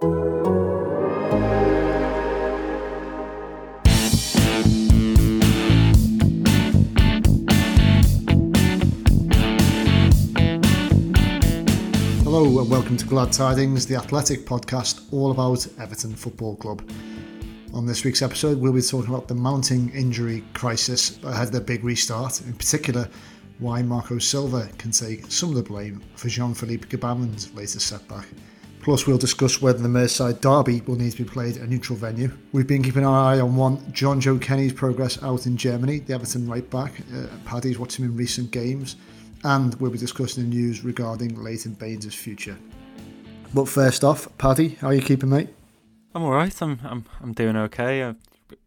Hello and welcome to Glad Tidings, the athletic podcast all about Everton Football Club. On this week's episode, we'll be talking about the mounting injury crisis ahead of the big restart, in particular, why Marco Silva can take some of the blame for Jean Philippe Gbamin's latest setback. Plus, we'll discuss whether the Merseyside derby will need to be played at a neutral venue. We've been keeping our eye on one, Jonjoe Kenny's progress out in Germany, the Everton right back. Uh, Paddy's watched him in recent games, and we'll be discussing the news regarding Leighton Baines' future. But first off, Paddy, how are you keeping, mate? I'm all right. I'm I'm I'm doing okay. I'm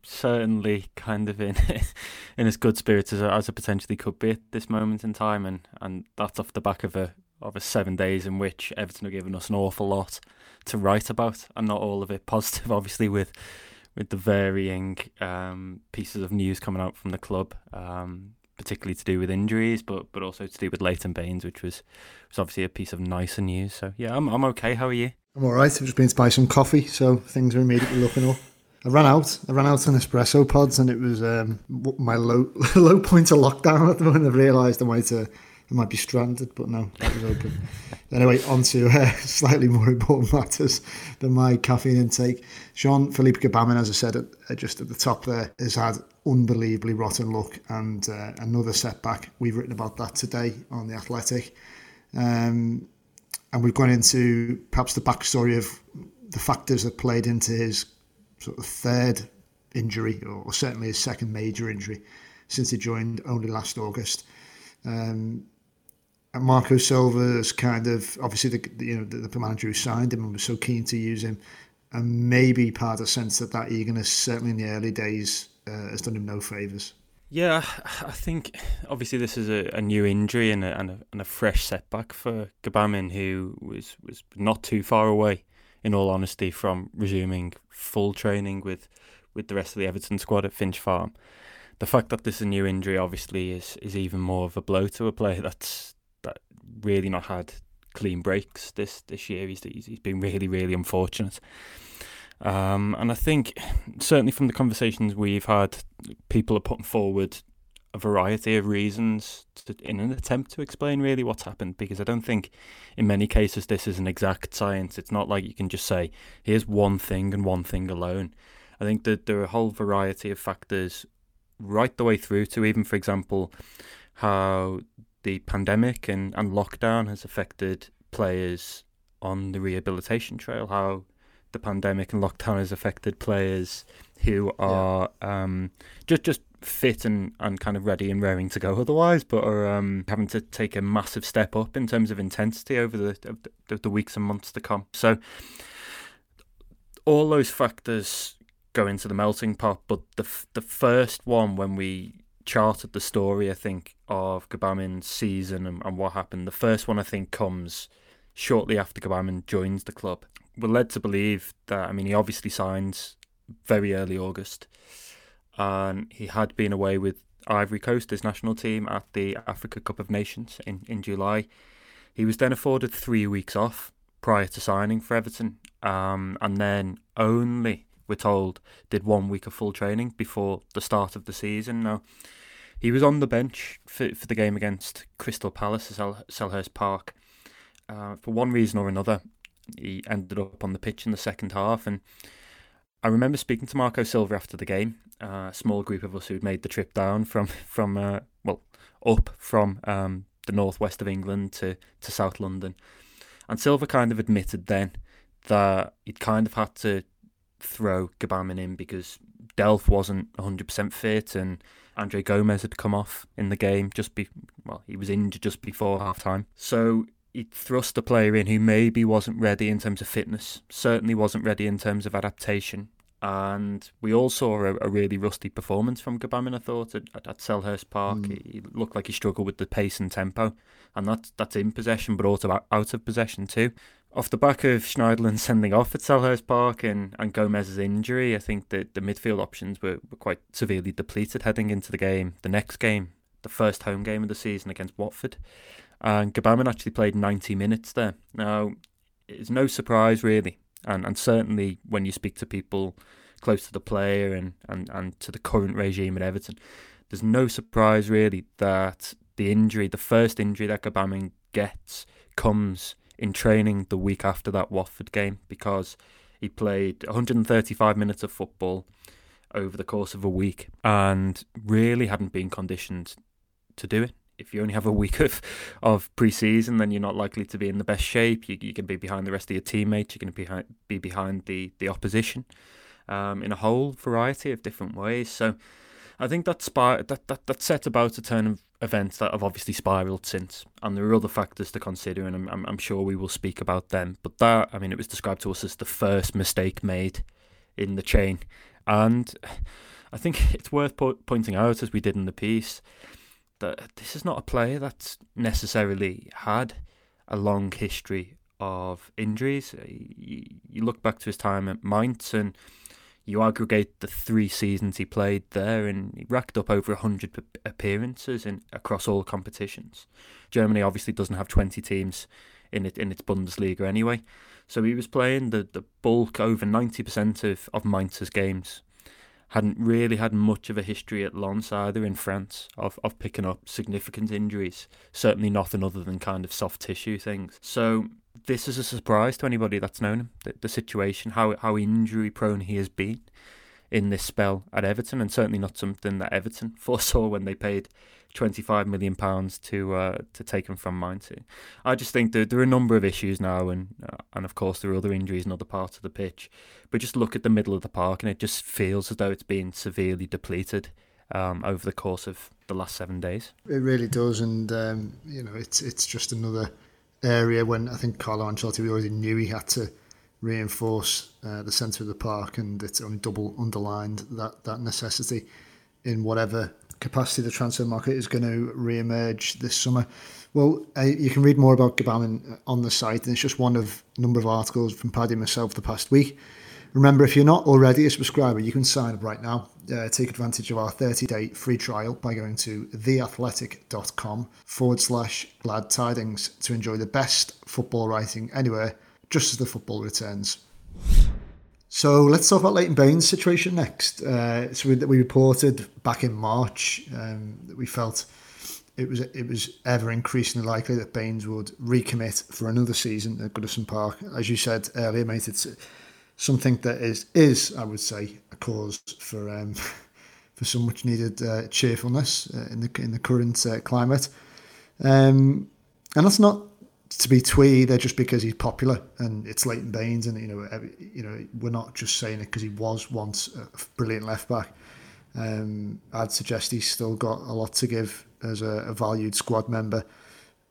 certainly kind of in in as good spirits as I, as I potentially could be at this moment in time, and, and that's off the back of a a seven days in which Everton have given us an awful lot to write about, and not all of it positive, obviously with with the varying um, pieces of news coming out from the club, um, particularly to do with injuries, but but also to do with Leighton Baines, which was was obviously a piece of nicer news. So yeah, I'm I'm okay. How are you? I'm all right. I've just been to buy some coffee, so things are immediately looking up. I ran out. I ran out on espresso pods, and it was um, my low low point of lockdown at the moment. I realised I might uh, I might be stranded, but no, that was open. anyway, on to uh, slightly more important matters than my caffeine intake. Jean Philippe Gbamin, as I said at, uh, just at the top there, has had unbelievably rotten luck and uh, another setback. We've written about that today on the Athletic. Um, and we've gone into perhaps the backstory of the factors that played into his sort of third injury, or certainly his second major injury, since he joined only last August. Um, Marco Silva's kind of obviously the you know the, the manager who signed him and was so keen to use him, and maybe part of the sense that that eagerness certainly in the early days uh, has done him no favours. Yeah, I think obviously this is a, a new injury and a, and a, and a fresh setback for Gbamin, who was, was not too far away, in all honesty, from resuming full training with, with the rest of the Everton squad at Finch Farm. The fact that this is a new injury obviously is, is even more of a blow to a player that's that really not had clean breaks this, this year. He's, he's been really, really unfortunate. Um, and I think certainly from the conversations we've had, people are putting forward a variety of reasons to, in an attempt to explain really what's happened because I don't think in many cases this is an exact science. It's not like you can just say, here's one thing and one thing alone. I think that there are a whole variety of factors right the way through to even, for example, how the pandemic and, and lockdown has affected players on the rehabilitation trail, how the pandemic and lockdown has affected players who are yeah. um, just just fit and, and kind of ready and raring to go otherwise, but are um, having to take a massive step up in terms of intensity over the, the, the weeks and months to come. So all those factors go into the melting pot, but the the first one when we charted the story, I think, of Gbamin's season and, and what happened, the first one I think comes shortly after Gbamin joins the club we're led to believe that, I mean, he obviously signs very early August, and he had been away with Ivory Coast, his national team, at the Africa Cup of Nations in, in July. He was then afforded three weeks off prior to signing for Everton, um, and then only, we're told, did one week of full training before the start of the season. Now, he was on the bench for, for the game against Crystal Palace at Selhurst Park. Uh, for one reason or another, he ended up on the pitch in the second half. And I remember speaking to Marco Silva after the game, uh, a small group of us who'd made the trip down from from uh, well up from um, the northwest of England to to South London, and Silva kind of admitted then that he'd kind of had to throw Gbamin in because Delph wasn't 100% fit and Andre Gomes had come off in the game just be well he was injured just before half time so he thrust a player in who maybe wasn't ready in terms of fitness, certainly wasn't ready in terms of adaptation. And we all saw a, a really rusty performance from Gbamin, I thought, at, at Selhurst Park. Mm. He, looked like he struggled with the pace and tempo. And that's, that's in possession, but also out of possession too. Off the back of Schneiderlin sending off at Selhurst Park and, and Gomes's injury, I think that the midfield options were, were quite severely depleted heading into the game, the next game, the first home game of the season against Watford and Gbamin actually played 90 minutes there. Now, it's no surprise really and and certainly when you speak to people close to the player and and and to the current regime at Everton, there's no surprise really that the injury, the first injury that Gbamin gets, comes in training the week after that Watford game because he played 135 minutes of football over the course of a week and really hadn't been conditioned to do it. If you only have a week of, of pre-season, then you're not likely to be in the best shape. You, you can be behind the rest of your teammates. You can be behind, be behind the, the opposition um, in a whole variety of different ways. So I think that, spir- that, that, that set about a turn of events that have obviously spiraled since, and there are other factors to consider, and I'm, I'm, I'm sure we will speak about them. But that, I mean, it was described to us as the first mistake made in the chain, and I think it's worth po- pointing out, as we did in the piece, that this is not a player that's necessarily had a long history of injuries. You, you look back to his time at Mainz and you aggregate the three seasons he played there, and he racked up over 100 appearances in across all competitions. Germany obviously doesn't have 20 teams in it in its Bundesliga anyway, so he was playing the, the bulk over 90% of, of Mainz's games. Hadn't really had much of a history at Lens either in France of, of picking up significant injuries. Certainly nothing other than kind of soft tissue things. So this is a surprise to anybody that's known him. The, the situation, how how injury prone he has been in this spell at Everton, and certainly not something that Everton foresaw when they paid twenty five million pounds to uh, to take him from Mainz. I just think that there are a number of issues now, and uh, and of course there are other injuries in other parts of the pitch. But just look at the middle of the park, and it just feels as though it's been severely depleted. Um, over the course of the last seven days, it really does, and um, you know it's it's just another area when I think Carlo Ancelotti we already knew he had to reinforce uh, the centre of the park, and it's only double underlined that that necessity in whatever capacity the transfer market is going to re-emerge this summer. Well, you can read more about Gbamin on the site, and it's just one of a number of articles from Paddy myself the past week. Remember, if you're not already a subscriber, you can sign up right now. Uh, take advantage of our 30 day free trial by going to theathletic.com forward slash glad tidings to enjoy the best football writing anywhere just as the football returns. So let's talk about Leighton Baines' situation next. Uh, so we, we, reported back in March um, that we felt it was it was ever increasingly likely that Baines would recommit for another season at Goodison Park. As you said earlier, mate, it's something that is is I would say a cause for um, for some much needed uh, cheerfulness uh, in the in the current uh, climate, um, and that's not to be twee there just because he's popular and it's Leighton Baines and you know you know we're not just saying it because he was once a brilliant left back. Um, I'd suggest he's still got a lot to give as a, a valued squad member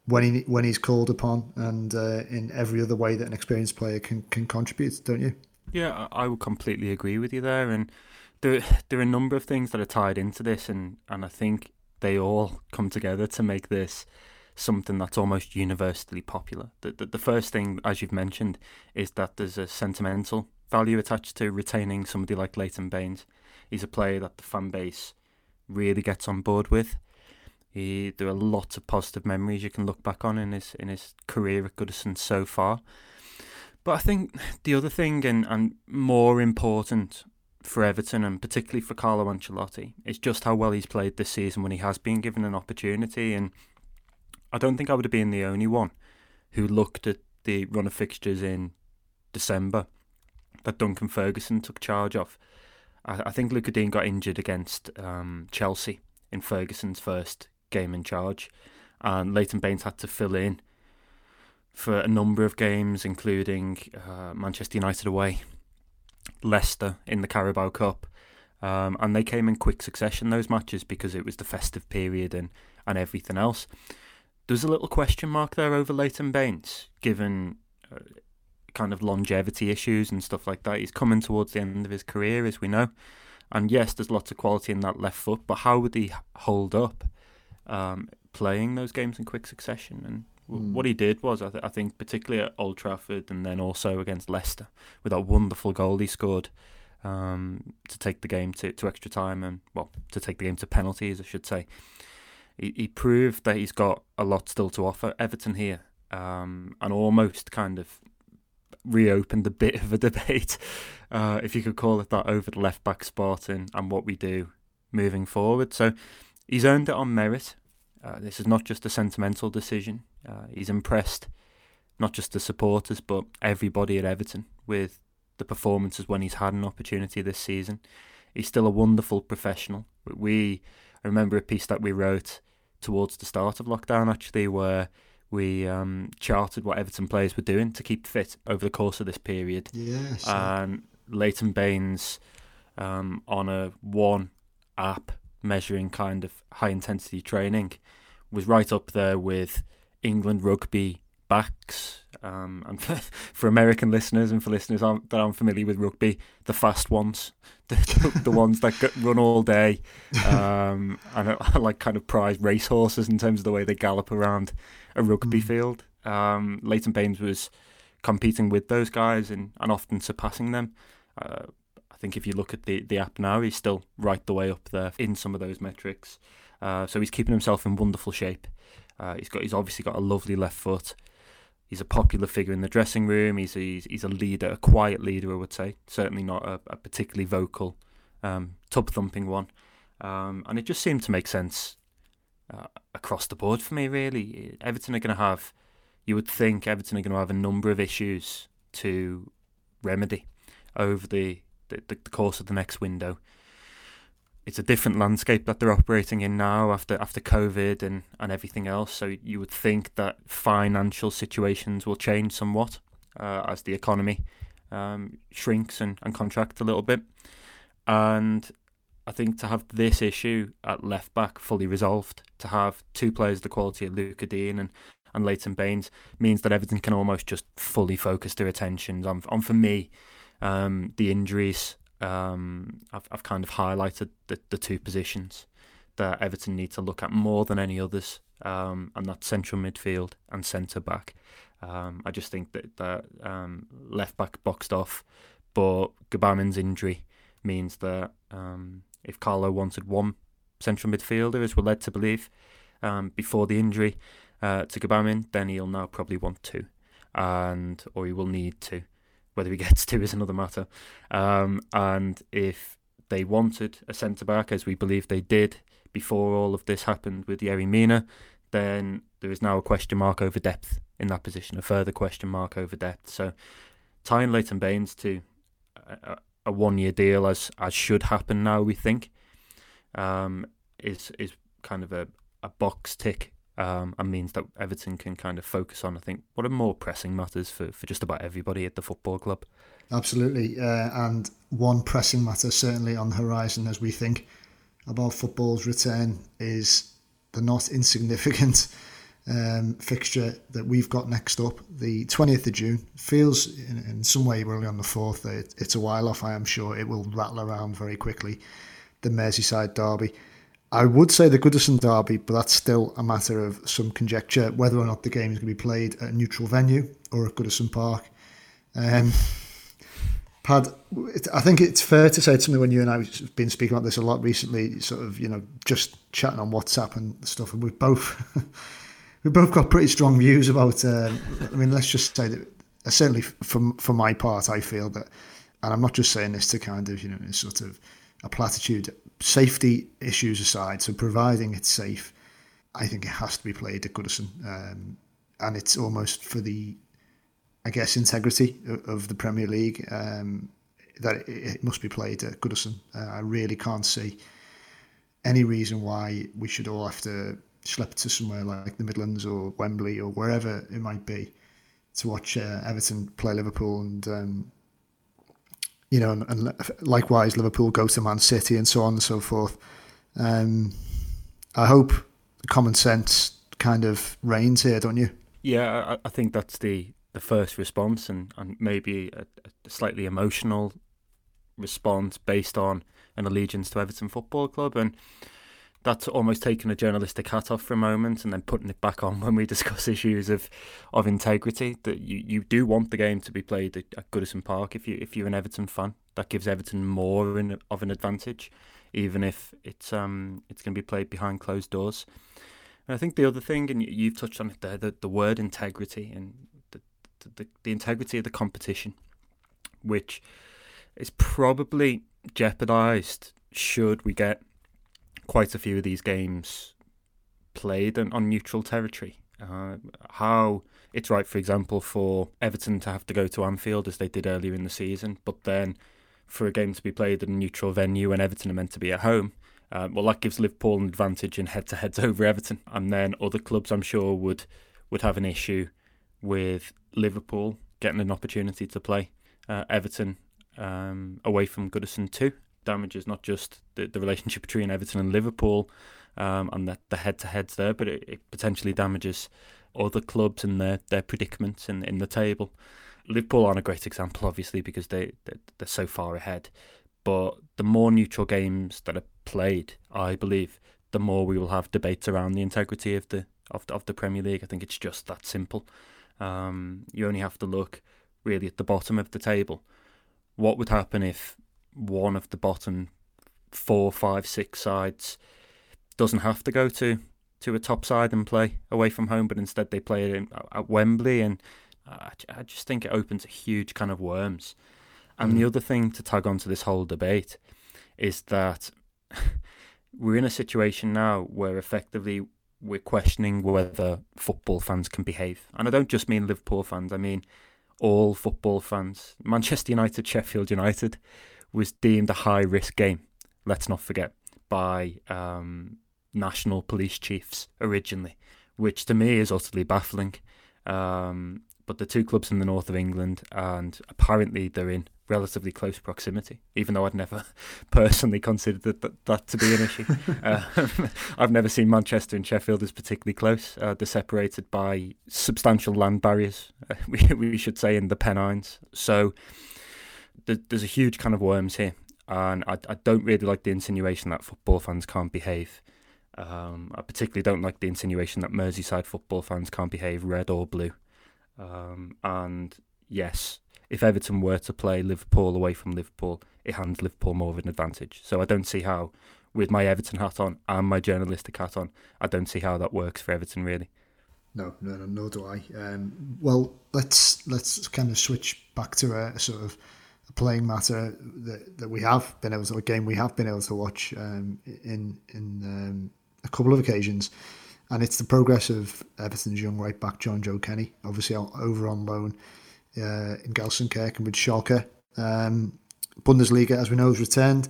when he when he's called upon and uh, in every other way that an experienced player can can contribute, don't you? Yeah, I would completely agree with you there, and there there are a number of things that are tied into this, and and I think they all come together to make this something that's almost universally popular. The, the, the first thing, as you've mentioned, is that there's a sentimental value attached to retaining somebody like Leighton Baines. He's a player that the fan base really gets on board with. He, there are lots of positive memories you can look back on in his in his career at Goodison so far. But I think the other thing, and, and more important for Everton and particularly for Carlo Ancelotti, is just how well he's played this season when he has been given an opportunity. And I don't think I would have been the only one who looked at the run of fixtures in December that Duncan Ferguson took charge of. I, I think Lucas Digne got injured against um, Chelsea in Ferguson's first game in charge, and Leighton Baines had to fill in for a number of games, including uh, Manchester United away, Leicester in the Carabao Cup. Um, and they came in quick succession, those matches, because it was the festive period and, and everything else. There's a little question mark there over Leighton Baines, given uh, kind of longevity issues and stuff like that. He's coming towards the end of his career, as we know. And yes, there's lots of quality in that left foot, but how would he hold up um, playing those games in quick succession? And Mm. What he did was, I, th- I, think, particularly at Old Trafford and then also against Leicester, with that wonderful goal he scored um, to take the game to, to extra time and, well, to take the game to penalties, I should say. He, he proved that he's got a lot still to offer Everton here um, and almost kind of reopened a bit of a debate, uh, if you could call it that, over the left back spot and, and what we do moving forward. So he's earned it on merit. Uh, this is not just a sentimental decision. Uh, he's impressed not just the supporters but everybody at Everton with the performances when he's had an opportunity this season. He's still a wonderful professional. We I remember a piece that we wrote towards the start of lockdown actually where we um, charted what Everton players were doing to keep fit over the course of this period. Yes. And Leighton Baines um, on a one app measuring kind of high intensity training was right up there with England rugby backs. Um, and for, for, American listeners and for listeners that aren't familiar with rugby, the fast ones, the, the ones that run all day, um, and are like kind of prize racehorses in terms of the way they gallop around a rugby mm. field. Um, Leighton Baines was competing with those guys and, and often surpassing them. Uh, think if you look at the, the app now, he's still right the way up there in some of those metrics. Uh, so he's keeping himself in wonderful shape. Uh, he's got he's obviously got a lovely left foot. He's a popular figure in the dressing room. He's a, he's, he's a leader, a quiet leader, I would say. Certainly not a, a particularly vocal, um, tub thumping one. Um, and it just seemed to make sense uh, across the board for me. Really, Everton are going to have. You would think Everton are going to have a number of issues to remedy over the, the, the course of the next window. It's a different landscape that they're operating in now after after COVID and, and everything else. So you would think that financial situations will change somewhat uh, as the economy um, shrinks and, and contracts a little bit. And I think to have this issue at left back fully resolved, to have two players of the quality of Luca Digne and, and Leighton Baines means that Everton can almost just fully focus their attentions on, on for me, um, the injuries. Um, I've, I've kind of highlighted the, the two positions that Everton need to look at more than any others, um, and that's central midfield and centre back. Um, I just think that that um, left back boxed off, but Gbamin's injury means that um, if Carlo wanted one central midfielder, as we're led to believe, um, before the injury uh, to Gbamin, then he'll now probably want two, and or he will need to. Whether he gets to is another matter. Um, and if they wanted a centre back, as we believe they did before all of this happened with Yerry Mina, then there is now a question mark over depth in that position, a further question mark over depth. So tying Leighton Baines to a, a one year deal, as as should happen now, we think, um, is is kind of a, a box tick um, and means that Everton can kind of focus on, I think, what are more pressing matters for, for just about everybody at the football club. Absolutely. Uh, and one pressing matter, certainly on the horizon as we think about football's return, is the not insignificant um, fixture that we've got next up, the 20th of June. Feels in, in some way we're only on the 4th. It, it's a while off, I am sure. It will rattle around very quickly. The Merseyside Derby. I would say the Goodison Derby, but that's still a matter of some conjecture whether or not the game is going to be played at a neutral venue or at Goodison Park. Um, Pad, I think it's fair to say it's something when you and I have been speaking about this a lot recently, sort of, you know, just chatting on WhatsApp and stuff, and we've both we've both got pretty strong views about. Uh, I mean, let's just say that uh, certainly for for my part, I feel that, and I'm not just saying this to kind of you know sort of a platitude safety issues aside, so providing it's safe, I think it has to be played at Goodison. Um, and it's almost for the, I guess, integrity of, of the Premier League um, that it, it, must be played at Goodison. Uh, I really can't see any reason why we should all have to schlep to somewhere like the Midlands or Wembley or wherever it might be to watch uh, Everton play Liverpool and um, you know, and, and, likewise Liverpool go to Man City and so on and so forth. Um, I hope common sense kind of reigns here, don't you? Yeah, I, I think that's the, the first response, and, and maybe a, a slightly emotional response based on an allegiance to Everton Football Club, and that's almost taking a journalistic hat off for a moment and then putting it back on when we discuss issues of of integrity. That you, you do want the game to be played at, at Goodison Park if you if you're an Everton fan. That gives Everton more in, of an advantage, even if it's um it's going to be played behind closed doors. And I think the other thing, and you've touched on it there, the, the word integrity and the, the, the integrity of the competition, which is probably jeopardised should we get quite a few of these games played on, on neutral territory. Uh, how it's right, for example, for Everton to have to go to Anfield as they did earlier in the season, but then for a game to be played at a neutral venue and Everton are meant to be at home. Uh, well, that gives Liverpool an advantage in head-to-heads over Everton, and then other clubs, I'm sure, would would have an issue with Liverpool getting an opportunity to play uh, Everton um, away from Goodison too. Damages not just the, the relationship between Everton and Liverpool um, and the, the head-to-heads there, but it, it potentially damages other clubs and their, their predicaments in, in the table. Liverpool aren't a great example, obviously, because they they're, they're so far ahead. But the more neutral games that are played, I believe, the more we will have debates around the integrity of the of the, of the Premier League. I think it's just that simple. Um, you only have to look really at the bottom of the table. What would happen if one of the bottom four, five, six sides doesn't have to go to to a top side and play away from home, but instead they play it in, at Wembley, and I, I just think it opens a huge kind of worms. And mm. the other thing to tag on to this whole debate is that we're in a situation now where effectively we're questioning whether football fans can behave. And I don't just mean Liverpool fans, I mean all football fans. Manchester United, Sheffield United was deemed a high risk game, let's not forget, by um, national police chiefs originally, which to me is utterly baffling. Um, but the two clubs in the north of England, and apparently they're in relatively close proximity, even though I'd never personally considered that, that, that to be an issue. uh, I've never seen Manchester and Sheffield as particularly close. Uh, they're separated by substantial land barriers, uh, we, we should say, in the Pennines. So there's a huge kind of worms here. And I, I don't really like the insinuation that football fans can't behave. Um, I particularly don't like the insinuation that Merseyside football fans can't behave red or blue. Um, and yes, if Everton were to play Liverpool away from Liverpool, it hands Liverpool more of an advantage. So I don't see how, with my Everton hat on and my journalistic hat on, I don't see how that works for Everton really. No, no, no, nor do I. Um, well, let's let's kind of switch back to a, a sort of playing matter that, that we have been able to a game we have been able to watch um, in in um, a couple of occasions and it's the progress of Everton's young right back Jonjoe Kenny, obviously over on loan uh, in Gelsenkirchen with Schalke. Um, Bundesliga, as we know, has returned,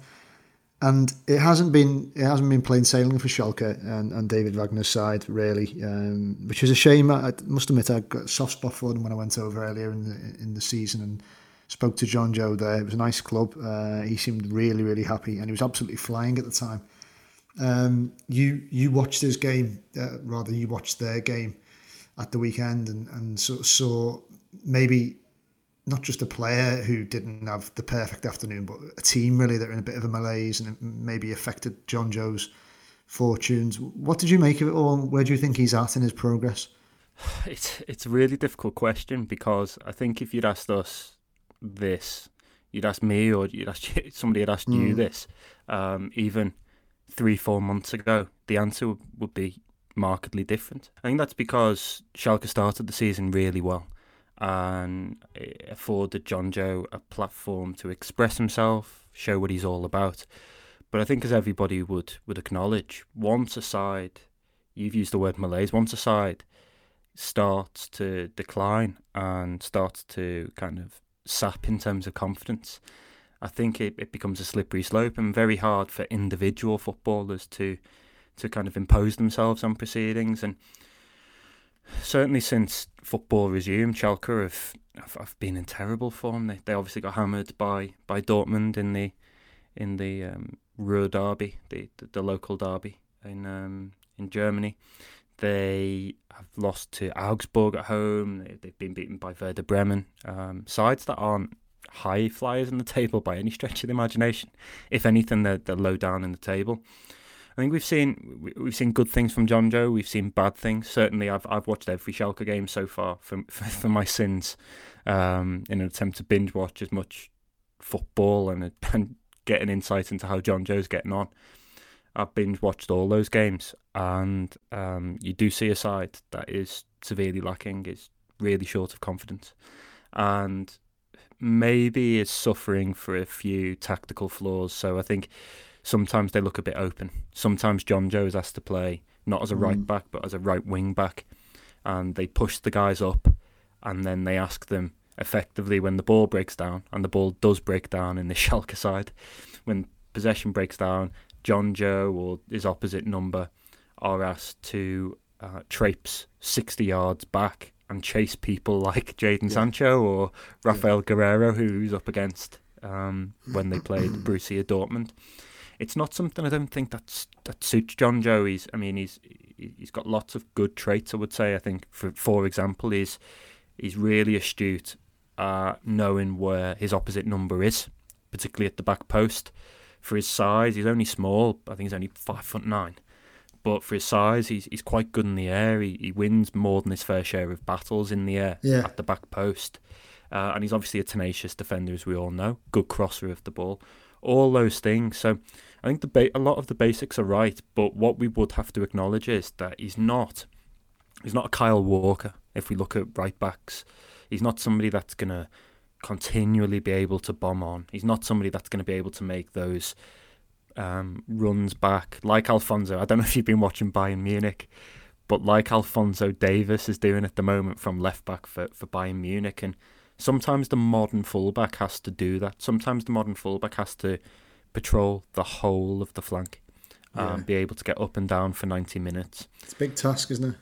and it hasn't been it hasn't been plain sailing for Schalke and, and David Wagner's side really, um, which is a shame. I, must admit I got a soft spot for them when I went over earlier in the in the season and spoke to Jonjoe there. It was a nice club. Uh, he seemed really really happy, and he was absolutely flying at the time. Um, you you watched his game, uh, rather you watched their game at the weekend, and and sort of saw maybe not just a player who didn't have the perfect afternoon, but a team really that are in a bit of a malaise and maybe affected Jonjoe's fortunes. What did you make of it all? Where do you think he's at in his progress? It's it's a really difficult question because I think if you'd asked us this, you'd ask me or you'd ask somebody had asked mm. you this, um, even three, four months ago, the answer would be markedly different. I think that's because Schalke started the season really well and it afforded Jonjoe a platform to express himself, show what he's all about. But I think, as everybody would, would acknowledge, once a side, you've used the word malaise, once a side starts to decline and starts to kind of sap in terms of confidence, I think it, it becomes a slippery slope and very hard for individual footballers to to kind of impose themselves on proceedings. And certainly since football resumed, Schalke have, have, have been in terrible form. They they obviously got hammered by, by Dortmund in the in the um, Ruhr derby, the, the, the local derby in um, in Germany. They have lost to Augsburg at home. They, have been beaten by Werder Bremen, um, sides that aren't high flyers in the table by any stretch of the imagination. If anything, they're, they're low down in the table. I think we've seen we've seen good things from Jonjoe. We've seen bad things. Certainly, I've I've watched every Schalke game so far for for, for my sins, um, in an attempt to binge watch as much football and and get an insight into how Jonjoe's getting on. I've binge watched all those games, and um, you do see a side that is severely lacking. Is really short of confidence, and maybe is suffering for a few tactical flaws. So I think sometimes they look a bit open. Sometimes Jonjoe is asked to play not as a right Mm. back but as a right wing back, and they push the guys up, and then they ask them effectively when the ball breaks down, and the ball does break down in the Schalke side, when possession breaks down, Jonjoe or his opposite number are asked to uh, traipse 60 yards back and chase people like Jadon Yeah. Sancho or Raphaël Guerreiro, who's up against um, when they played Borussia Dortmund. It's not something I don't think that's that suits Jonjoe. He's, I mean, he's he's got lots of good traits. I would say. I think, for for example, he's he's really astute, uh, knowing where his opposite number is, particularly at the back post. For his size, he's only small. I think he's only five foot nine, but for his size, he's he's quite good in the air. He he wins more than his fair share of battles in the air Yeah. at the back post, uh, and he's obviously a tenacious defender, as we all know. Good crosser of the ball, all those things. So I think the ba- a lot of the basics are right, but what we would have to acknowledge is that he's not he's not a Kyle Walker. If we look at right backs, he's not somebody that's gonna continually be able to bomb on. He's not somebody that's going to be able to make those um, runs back like Alphonso. I don't know if you've been watching Bayern Munich, but like Alphonso Davies is doing at the moment from left back for, for Bayern Munich. And sometimes the modern fullback has to do that. Sometimes the modern fullback has to patrol the whole of the flank, um, Yeah. be able to get up and down for 90 minutes It's a big task, isn't it?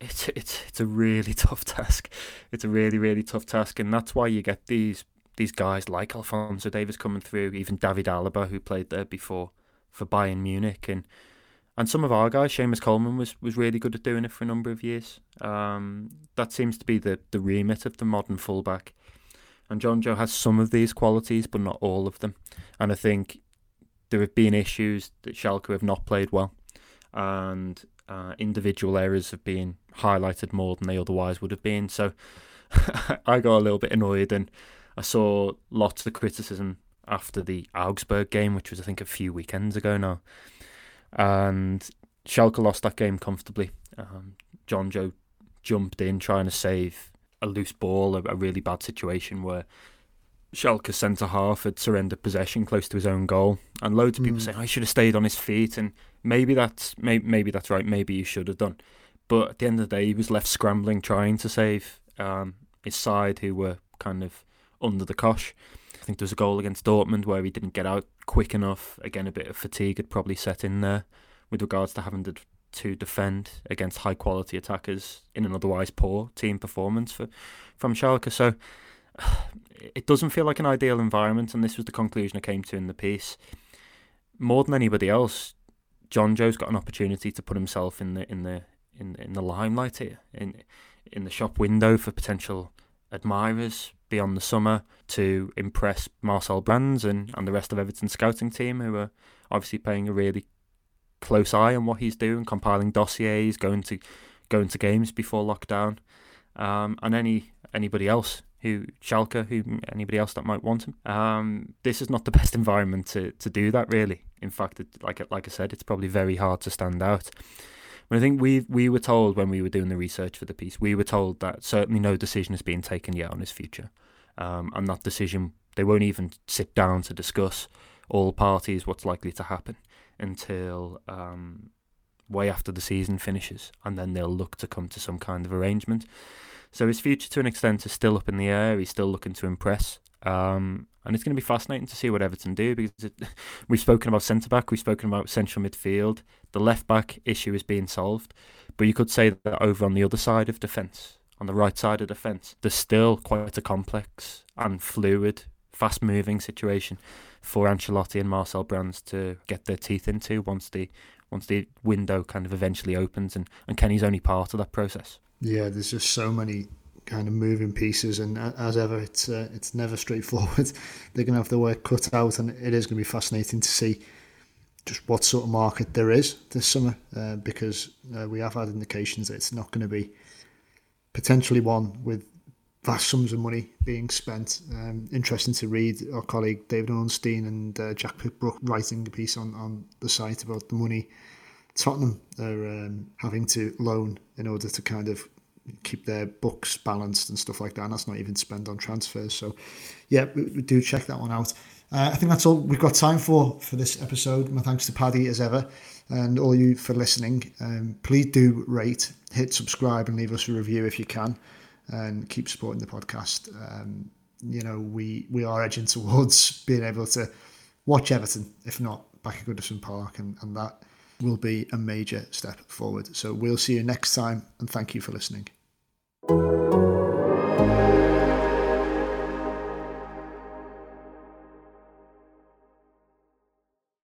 It's it's it's a really tough task. It's a really really tough task, and that's why you get these these guys like Alphonso Davies coming through, even David Alaba who played there before for Bayern Munich, and and some of our guys, Seamus Coleman was was really good at doing it for a number of years. Um, that seems to be the the remit of the modern fullback, and Jonjoe has some of these qualities, but not all of them. And I think there have been issues that Schalke have not played well, and uh, individual areas have been highlighted more than they otherwise would have been. So I got a little bit annoyed, and I saw lots of criticism after the Augsburg game, which was I think a few weekends ago now, and Schalke lost that game comfortably. Um, Jonjoe jumped in trying to save a loose ball, a, a really bad situation where Schalke centre half had surrendered possession close to his own goal, and loads of people Mm. saying I should have stayed on his feet, and maybe that's maybe, maybe that's right, maybe you should have done. But at the end of the day, he was left scrambling, trying to save um, his side, who were kind of under the cosh. I think there was a goal against Dortmund where he didn't get out quick enough. Again, a bit of fatigue had probably set in there with regards to having to to defend against high quality attackers in an otherwise poor team performance for from Schalke. So it doesn't feel like an ideal environment, and this was the conclusion I came to in the piece. More than anybody else, Jonjoe's got an opportunity to put himself in the in the in in the limelight here, in in the shop window for potential admirers beyond the summer to impress Marcel Brands and, and the rest of Everton's scouting team, who are obviously paying a really close eye on what he's doing, compiling dossiers, going to going to games before lockdown, um, and any anybody else who Schalke, who anybody else that might want him. Um, this is not the best environment to, to do that, really. In fact, it, like like I said, it's probably very hard to stand out. But I think we we were told when we were doing the research for the piece, we were told that certainly no decision has been taken yet on his future, um, and that decision they won't even sit down to discuss all parties what's likely to happen until um, way after the season finishes, and then they'll look to come to some kind of arrangement. So his future, to an extent, is still up in the air. He's still looking to impress, um, and it's going to be fascinating to see what Everton do because it, we've spoken about centre back, we've spoken about central midfield. The left back issue is being solved, but you could say that over on the other side of defence, on the right side of defence, there's still quite a complex and fluid, fast moving situation for Ancelotti and Marcel Brands to get their teeth into once the once the window kind of eventually opens, and, and Kenny's only part of that process. Yeah, there's just so many kind of moving pieces, and as ever, it's uh, it's never straightforward. They're going to have their work cut out, and it is going to be fascinating to see just what sort of market there is this summer, uh, because uh, we have had indications that it's not going to be potentially one with vast sums of money being spent. Um, interesting to read our colleague David Ornstein and uh, Jack Pitt-Brooke writing a piece on, on the site about the money Tottenham are um, having to loan in order to kind of keep their books balanced and stuff like that. And that's not even spent on transfers. So, yeah, we, we do check that one out. Uh, I think that's all we've got time for for this episode. My thanks to Paddy as ever, and all you for listening. Um, please do rate, hit subscribe, and leave us a review if you can, and keep supporting the podcast. Um, you know, we we are edging towards being able to watch Everton, if not back at Goodison Park, and, and that will be a major step forward. So we'll see you next time and thank you for listening.